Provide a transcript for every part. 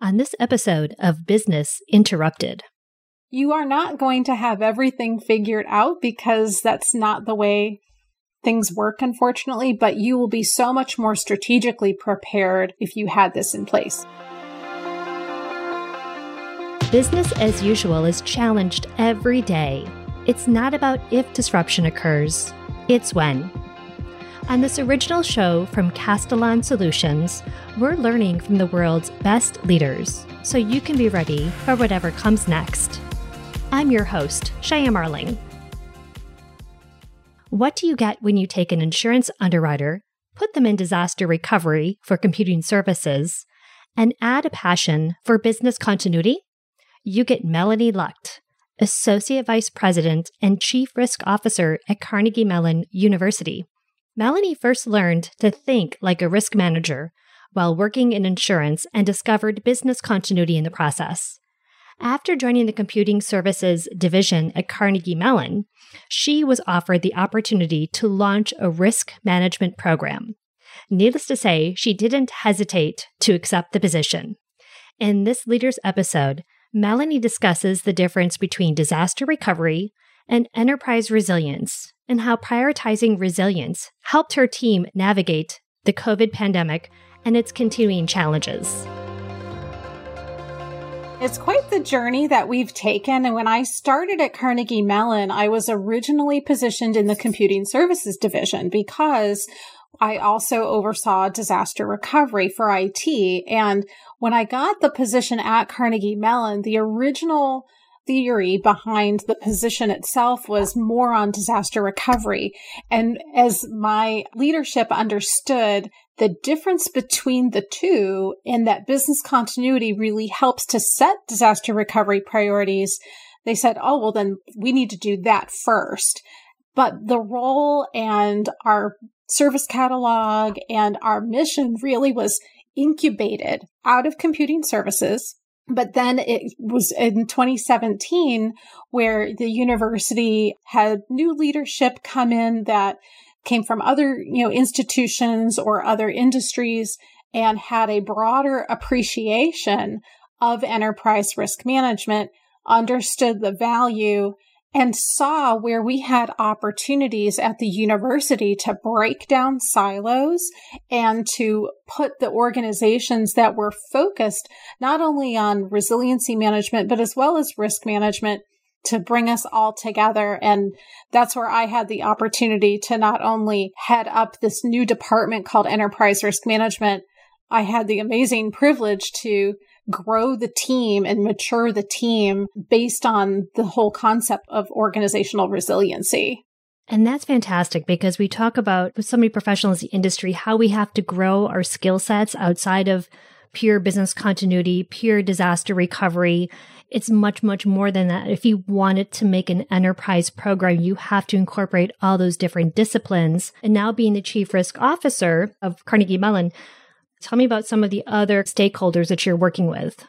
on this episode of Business Interrupted. You are not going to have everything figured out because that's not the way things work, unfortunately, but you will be so much more strategically prepared if you had this in place. Business as usual is challenged every day. It's not about if disruption occurs, it's when. On this original show from Castellan Solutions, we're learning from the world's best leaders so you can be ready for whatever comes next. I'm your host, Cheyenne Marling. What do you get when you take an insurance underwriter, put them in disaster recovery for computing services, and add a passion for business continuity? You get Melanie Lucht, Associate Vice President and Chief Risk Officer at Carnegie Mellon University. Melanie first learned to think like a risk manager while working in insurance and discovered business continuity in the process. After joining the computing services division at Carnegie Mellon, she was offered the opportunity to launch a risk management program. Needless to say, she didn't hesitate to accept the position. In this leader's episode, Melanie discusses the difference between disaster recovery and enterprise resilience and how prioritizing resilience helped her team navigate the COVID pandemic and its continuing challenges. It's quite the journey that we've taken. And when I started at Carnegie Mellon, I was originally positioned in the computing services division because I also oversaw disaster recovery for IT. And when I got the position at Carnegie Mellon, the original theory behind the position itself was more on disaster recovery. And as my leadership understood the difference between the two and that business continuity really helps to set disaster recovery priorities, they said, oh, well, then we need to do that first. But the role and our service catalog and our mission really was incubated out of computing services but then it was in 2017 where the university had new leadership come in that came from other, you know, institutions or other industries and had a broader appreciation of enterprise risk management, understood the value and saw where we had opportunities at the university to break down silos and to put the organizations that were focused not only on resiliency management, but as well as risk management to bring us all together. And that's where I had the opportunity to not only head up this new department called enterprise risk management, I had the amazing privilege to grow the team and mature the team based on the whole concept of organizational resiliency. And that's fantastic because we talk about with so many professionals in the industry how we have to grow our skill sets outside of pure business continuity, pure disaster recovery. It's much, much more than that. If you wanted to make an enterprise program, you have to incorporate all those different disciplines. And now being the chief risk officer of Carnegie Mellon, Tell me about some of the other stakeholders that you're working with.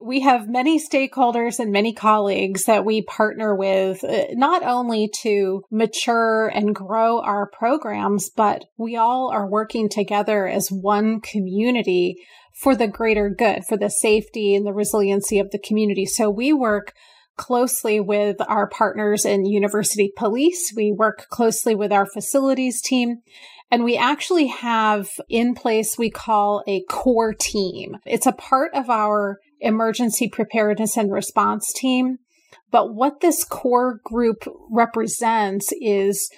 We have many stakeholders and many colleagues that we partner with, uh, not only to mature and grow our programs, but we all are working together as one community for the greater good, for the safety and the resiliency of the community. So we work closely with our partners in university police. We work closely with our facilities team and we actually have in place, we call a core team. It's a part of our emergency preparedness and response team. But what this core group represents is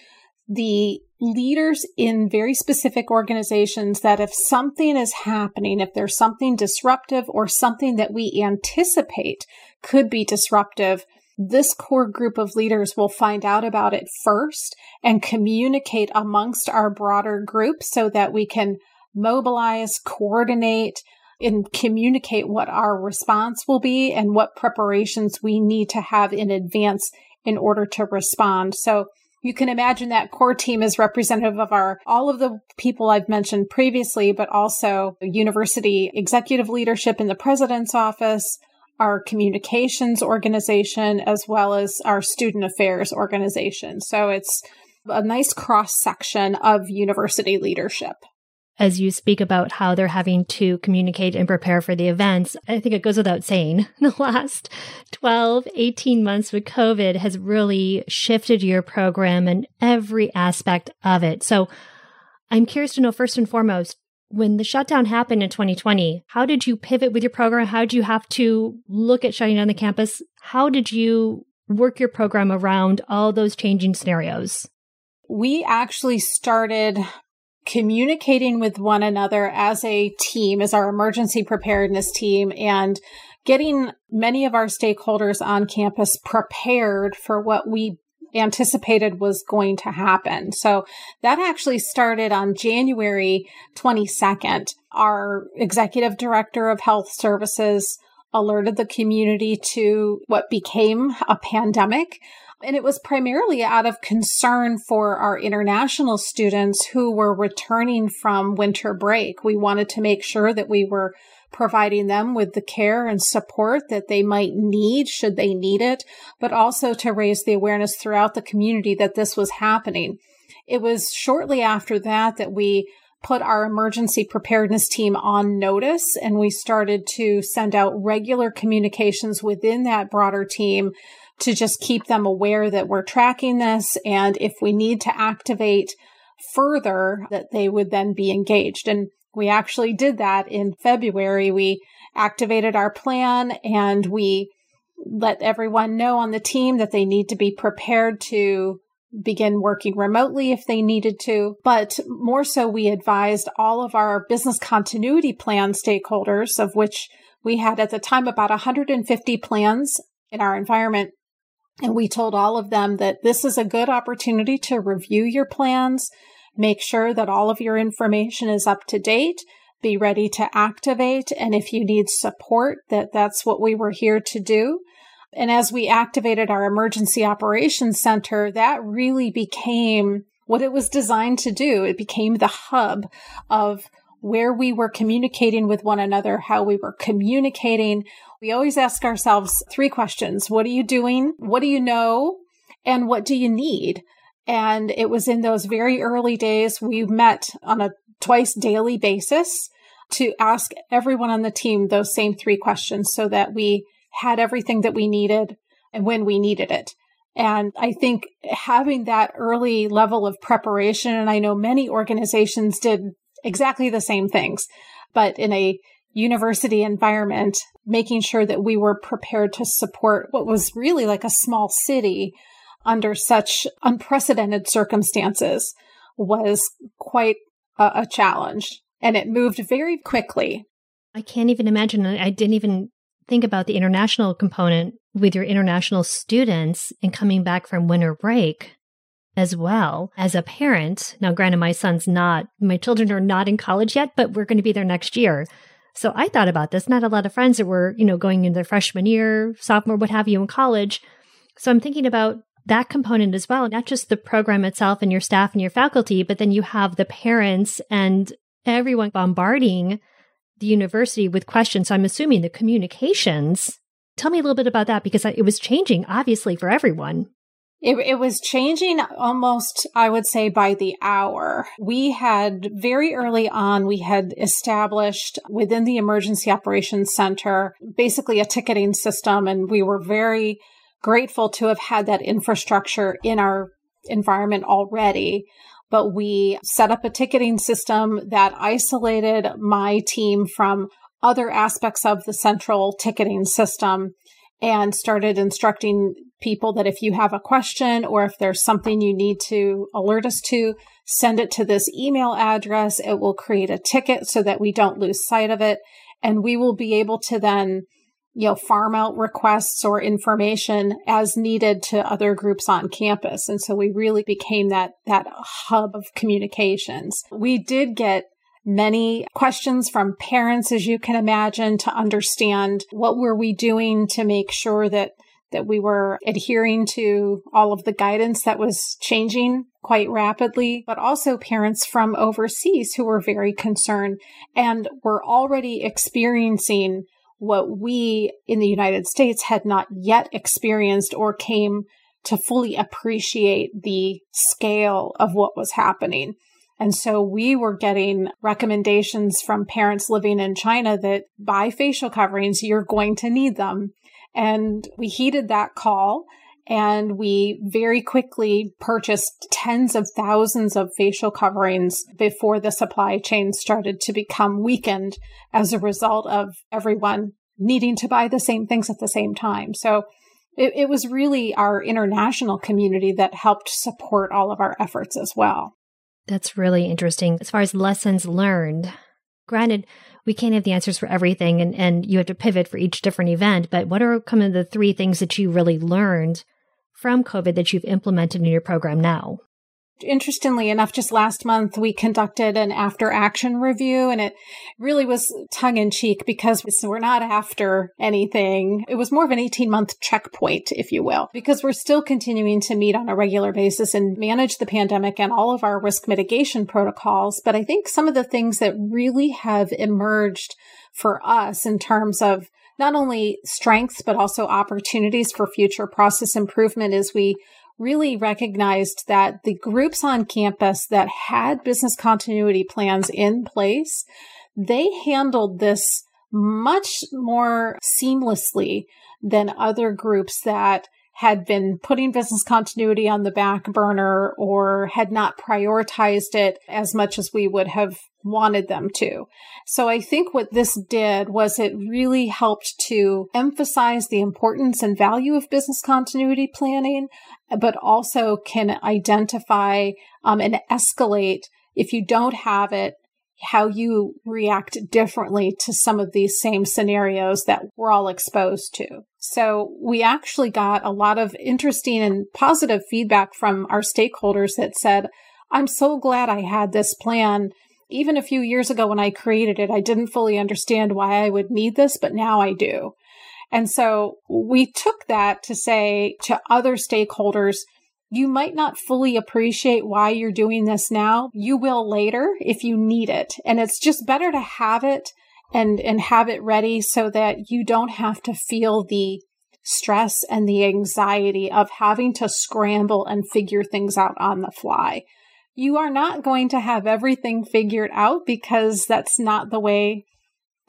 the leaders in very specific organizations that if something is happening, if there's something disruptive or something that we anticipate could be disruptive, this core group of leaders will find out about it first and communicate amongst our broader group so that we can mobilize, coordinate, and communicate what our response will be and what preparations we need to have in advance in order to respond. So you can imagine that core team is representative of our all of the people I've mentioned previously, but also university executive leadership in the president's office, our communications organization as well as our student affairs organization. So it's a nice cross section of university leadership. as you speak about how they're having to communicate and prepare for the events, I think it goes without saying the last 12, 18 months with COVID has really shifted your program and every aspect of it. So I'm curious to know first and foremost, when the shutdown happened in 2020, how did you pivot with your program? How did you have to look at shutting down the campus? How did you work your program around all those changing scenarios? We actually started communicating with one another as a team, as our emergency preparedness team, and getting many of our stakeholders on campus prepared for what we anticipated was going to happen. So that actually started on January 22nd. Our executive director of health services alerted the community to what became a pandemic. And it was primarily out of concern for our international students who were returning from winter break. We wanted to make sure that we were providing them with the care and support that they might need should they need it, but also to raise the awareness throughout the community that this was happening. It was shortly after that that we put our emergency preparedness team on notice and we started to send out regular communications within that broader team to just keep them aware that we're tracking this. And if we need to activate further, that they would then be engaged. And we actually did that in February. We activated our plan and we let everyone know on the team that they need to be prepared to begin working remotely if they needed to. But more so, we advised all of our business continuity plan stakeholders, of which we had at the time about 150 plans in our environment. And we told all of them that this is a good opportunity to review your plans, make sure that all of your information is up to date, be ready to activate. And if you need support, that that's what we were here to do. And as we activated our emergency operations center, that really became what it was designed to do. It became the hub of where we were communicating with one another, how we were communicating. We always ask ourselves three questions. What are you doing? What do you know? And what do you need? And it was in those very early days we met on a twice daily basis to ask everyone on the team those same three questions so that we had everything that we needed and when we needed it. And I think having that early level of preparation, and I know many organizations did exactly the same things, but in a university environment, making sure that we were prepared to support what was really like a small city under such unprecedented circumstances was quite a, a challenge. And it moved very quickly. I can't even imagine. I didn't even think about the international component with your international students and coming back from winter break as well as a parent. Now, granted, my son's not, my children are not in college yet, but we're going to be there next year. So I thought about this. Not a lot of friends that were, you know, going into their freshman year, sophomore, what have you in college. So I'm thinking about that component as well, not just the program itself and your staff and your faculty, but then you have the parents and everyone bombarding the university with questions. So I'm assuming the communications. Tell me a little bit about that because it was changing, obviously, for everyone. It, it, was changing almost, I would say, by the hour. We had very early on, we had established within the Emergency Operations Center basically a ticketing system, and we were very grateful to have had that infrastructure in our environment already but we set up a ticketing system that isolated my team from other aspects of the central ticketing system and started instructing people that if you have a question or if there's something you need to alert us to, send it to this email address. It will create a ticket so that we don't lose sight of it. And we will be able to then you know, farm out requests or information as needed to other groups on campus. And so we really became that, that hub of communications. We did get many questions from parents, as you can imagine, to understand what were we doing to make sure that that we were adhering to all of the guidance that was changing quite rapidly, but also parents from overseas who were very concerned and were already experiencing what we in the United States had not yet experienced or came to fully appreciate the scale of what was happening. And so we were getting recommendations from parents living in China that buy facial coverings, you're going to need them. And we heeded that call and we very quickly purchased tens of thousands of facial coverings before the supply chain started to become weakened as a result of everyone needing to buy the same things at the same time. So it, it was really our international community that helped support all of our efforts as well. That's really interesting. As far as lessons learned, granted, we can't have the answers for everything and, and you have to pivot for each different event, but what are some of the three things that you really learned from COVID that you've implemented in your program now? Interestingly enough, just last month we conducted an after action review and it really was tongue in cheek because we're not after anything. It was more of an 18 month checkpoint, if you will, because we're still continuing to meet on a regular basis and manage the pandemic and all of our risk mitigation protocols. But I think some of the things that really have emerged for us in terms of not only strengths, but also opportunities for future process improvement is we really recognized that the groups on campus that had business continuity plans in place, they handled this much more seamlessly than other groups that had been putting business continuity on the back burner or had not prioritized it as much as we would have wanted them to. So I think what this did was it really helped to emphasize the importance and value of business continuity planning, but also can identify um, and escalate if you don't have it how you react differently to some of these same scenarios that we're all exposed to. So we actually got a lot of interesting and positive feedback from our stakeholders that said, I'm so glad I had this plan. Even a few years ago when I created it, I didn't fully understand why I would need this, but now I do. And so we took that to say to other stakeholders, you might not fully appreciate why you're doing this now. You will later if you need it. And it's just better to have it and, and have it ready so that you don't have to feel the stress and the anxiety of having to scramble and figure things out on the fly. You are not going to have everything figured out because that's not the way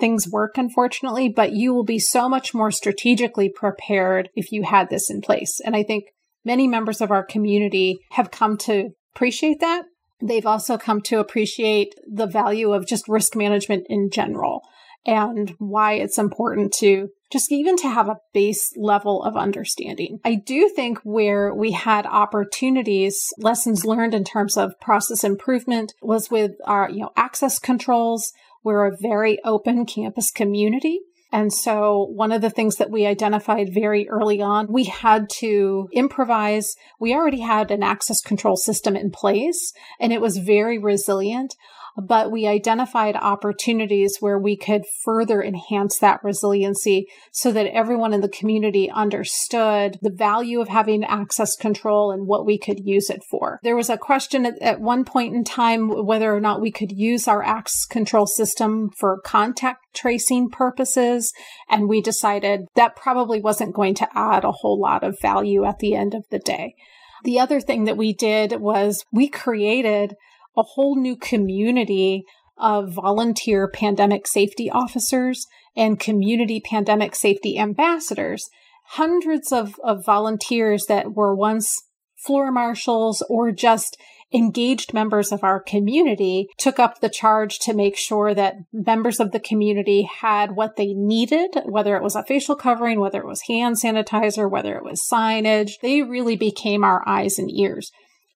things work, unfortunately, but you will be so much more strategically prepared if you had this in place. And I think many members of our community have come to appreciate that. They've also come to appreciate the value of just risk management in general and why it's important to just even to have a base level of understanding. I do think where we had opportunities, lessons learned in terms of process improvement was with our, you know, access controls. We're a very open campus community. And so one of the things that we identified very early on, we had to improvise. We already had an access control system in place and it was very resilient but we identified opportunities where we could further enhance that resiliency so that everyone in the community understood the value of having access control and what we could use it for. There was a question at, at one point in time whether or not we could use our access control system for contact tracing purposes. And we decided that probably wasn't going to add a whole lot of value at the end of the day. The other thing that we did was we created a whole new community of volunteer pandemic safety officers and community pandemic safety ambassadors. Hundreds of, of volunteers that were once floor marshals or just engaged members of our community took up the charge to make sure that members of the community had what they needed, whether it was a facial covering, whether it was hand sanitizer, whether it was signage. They really became our eyes and ears.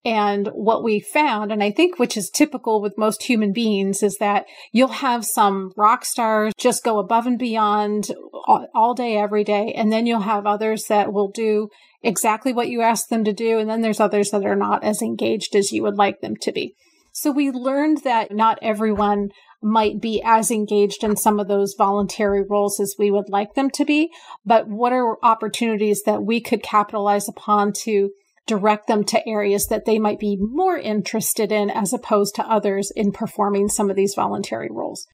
And what we found, and I think which is typical with most human beings, is that you'll have some rock stars just go above and beyond all, day, every day. And then you'll have others that will do exactly what you ask them to do. And then there's others that are not as engaged as you would like them to be. So we learned that not everyone might be as engaged in some of those voluntary roles as we would like them to be. But what are opportunities that we could capitalize upon to direct them to areas that they might be more interested in as opposed to others in performing some of these voluntary roles.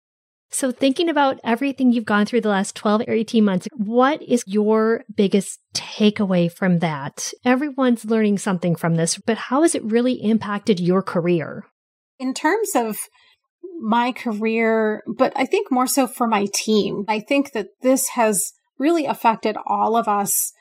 So, thinking about everything you've gone through the last 12 or 18 months, what is your biggest takeaway from that? Everyone's learning something from this, but how has it really impacted your career? In terms of my career, but I think more so for my team, I think that this has really affected all of us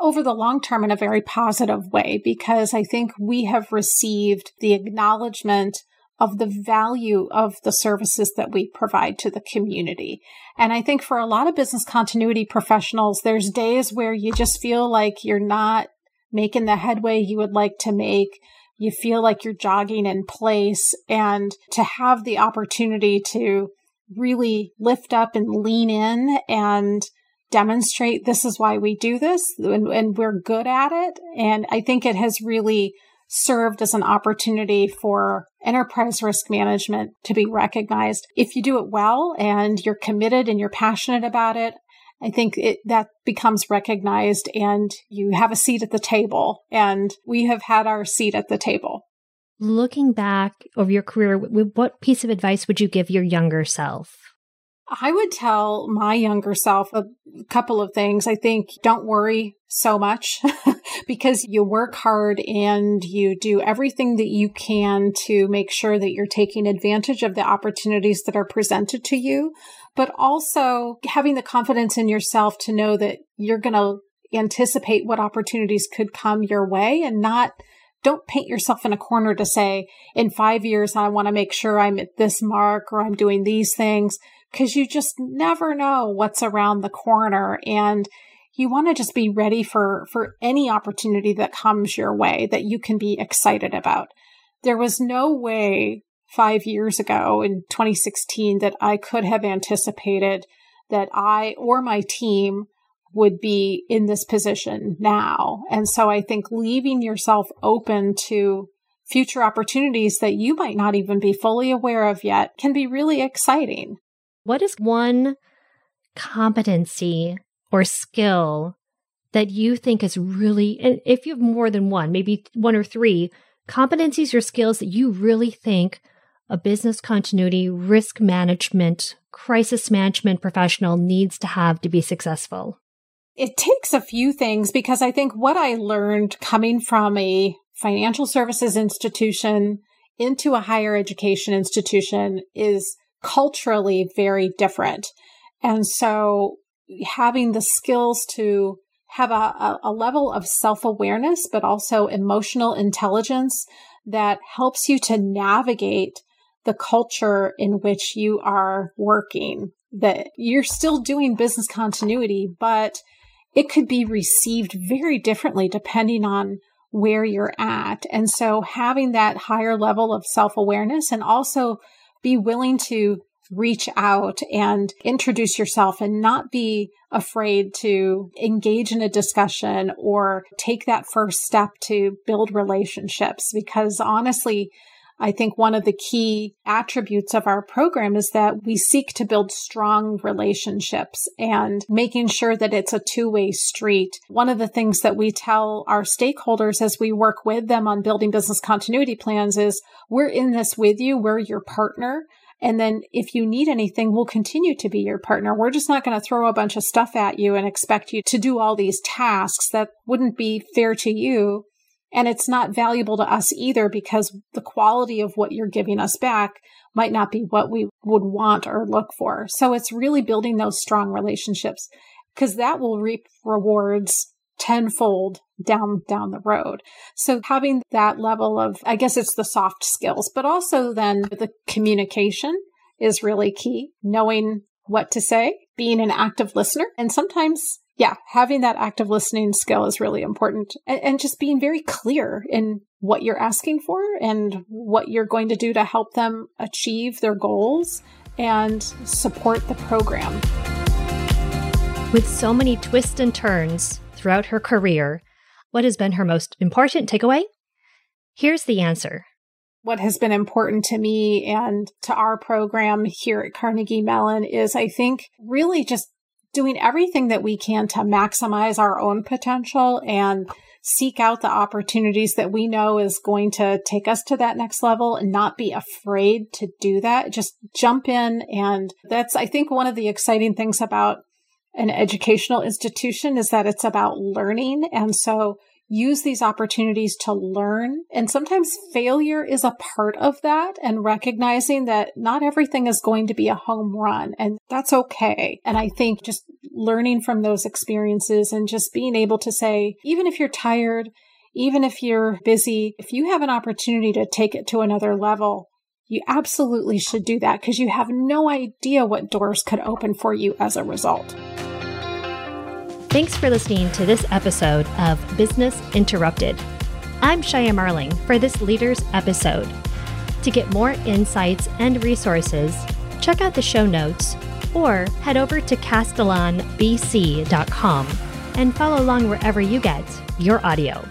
over the long term in a very positive way because I think we have received the acknowledgement of the value of the services that we provide to the community. And I think for a lot of business continuity professionals, there's days where you just feel like you're not making the headway you would like to make. You feel like you're jogging in place and to have the opportunity to really lift up and lean in and demonstrate this is why we do this and, and, we're good at it. And I think it has really served as an opportunity for enterprise risk management to be recognized. If you do it well and you're committed and you're passionate about it, I think it, that becomes recognized and you have a seat at the table. And we have had our seat at the table. Looking back over your career, what piece of advice would you give your younger self? I would tell my younger self a couple of things. I think don't worry so much because you work hard and you do everything that you can to make sure that you're taking advantage of the opportunities that are presented to you, but also having the confidence in yourself to know that you're going to anticipate what opportunities could come your way and not don't paint yourself in a corner to say in 5 years I want to make sure I'm at this mark or I'm doing these things because you just never know what's around the corner and you want to just be ready for for any opportunity that comes your way that you can be excited about. There was no way 5 years ago in 2016 that I could have anticipated that I or my team would be in this position now. And so I think leaving yourself open to future opportunities that you might not even be fully aware of yet can be really exciting. What is one competency or skill that you think is really, and if you have more than one, maybe one or three competencies or skills that you really think a business continuity, risk management, crisis management professional needs to have to be successful? It takes a few things because I think what I learned coming from a financial services institution into a higher education institution is culturally very different. And so having the skills to have a, a level of self awareness, but also emotional intelligence that helps you to navigate the culture in which you are working. That you're still doing business continuity, but it could be received very differently depending on where you're at. And so having that higher level of self awareness and also be willing to reach out and introduce yourself and not be afraid to engage in a discussion or take that first step to build relationships. Because honestly, I think one of the key attributes of our program is that we seek to build strong relationships and making sure that it's a two way street. One of the things that we tell our stakeholders as we work with them on building business continuity plans is we're in this with you. We're your partner. And then if you need anything, we'll continue to be your partner. We're just not going to throw a bunch of stuff at you and expect you to do all these tasks that wouldn't be fair to you. And it's not valuable to us either because the quality of what you're giving us back might not be what we would want or look for. So it's really building those strong relationships because that will reap rewards tenfold down down the road. So having that level of I guess it's the soft skills, but also then the communication is really key, knowing what to say, being an active listener, and sometimes yeah, having that active listening skill is really important and, and just being very clear in what you're asking for and what you're going to do to help them achieve their goals and support the program. With so many twists and turns, throughout her career, what has been her most important takeaway? Here's the answer. What has been important to me and to our program here at Carnegie Mellon is I think really just doing everything that we can to maximize our own potential and seek out the opportunities that we know is going to take us to that next level and not be afraid to do that. Just jump in. And that's, I think, one of the exciting things about an educational institution is that it's about learning. And so use these opportunities to learn. And sometimes failure is a part of that and recognizing that not everything is going to be a home run and that's okay. And I think just learning from those experiences and just being able to say, even if you're tired, even if you're busy, if you have an opportunity to take it to another level, you absolutely should do that because you have no idea what doors could open for you as a result. Thanks for listening to this episode of Business Interrupted. I'm Cheyenne Marling for this Leaders episode. To get more insights and resources, check out the show notes or head over to castellanbc.com and follow along wherever you get your audio.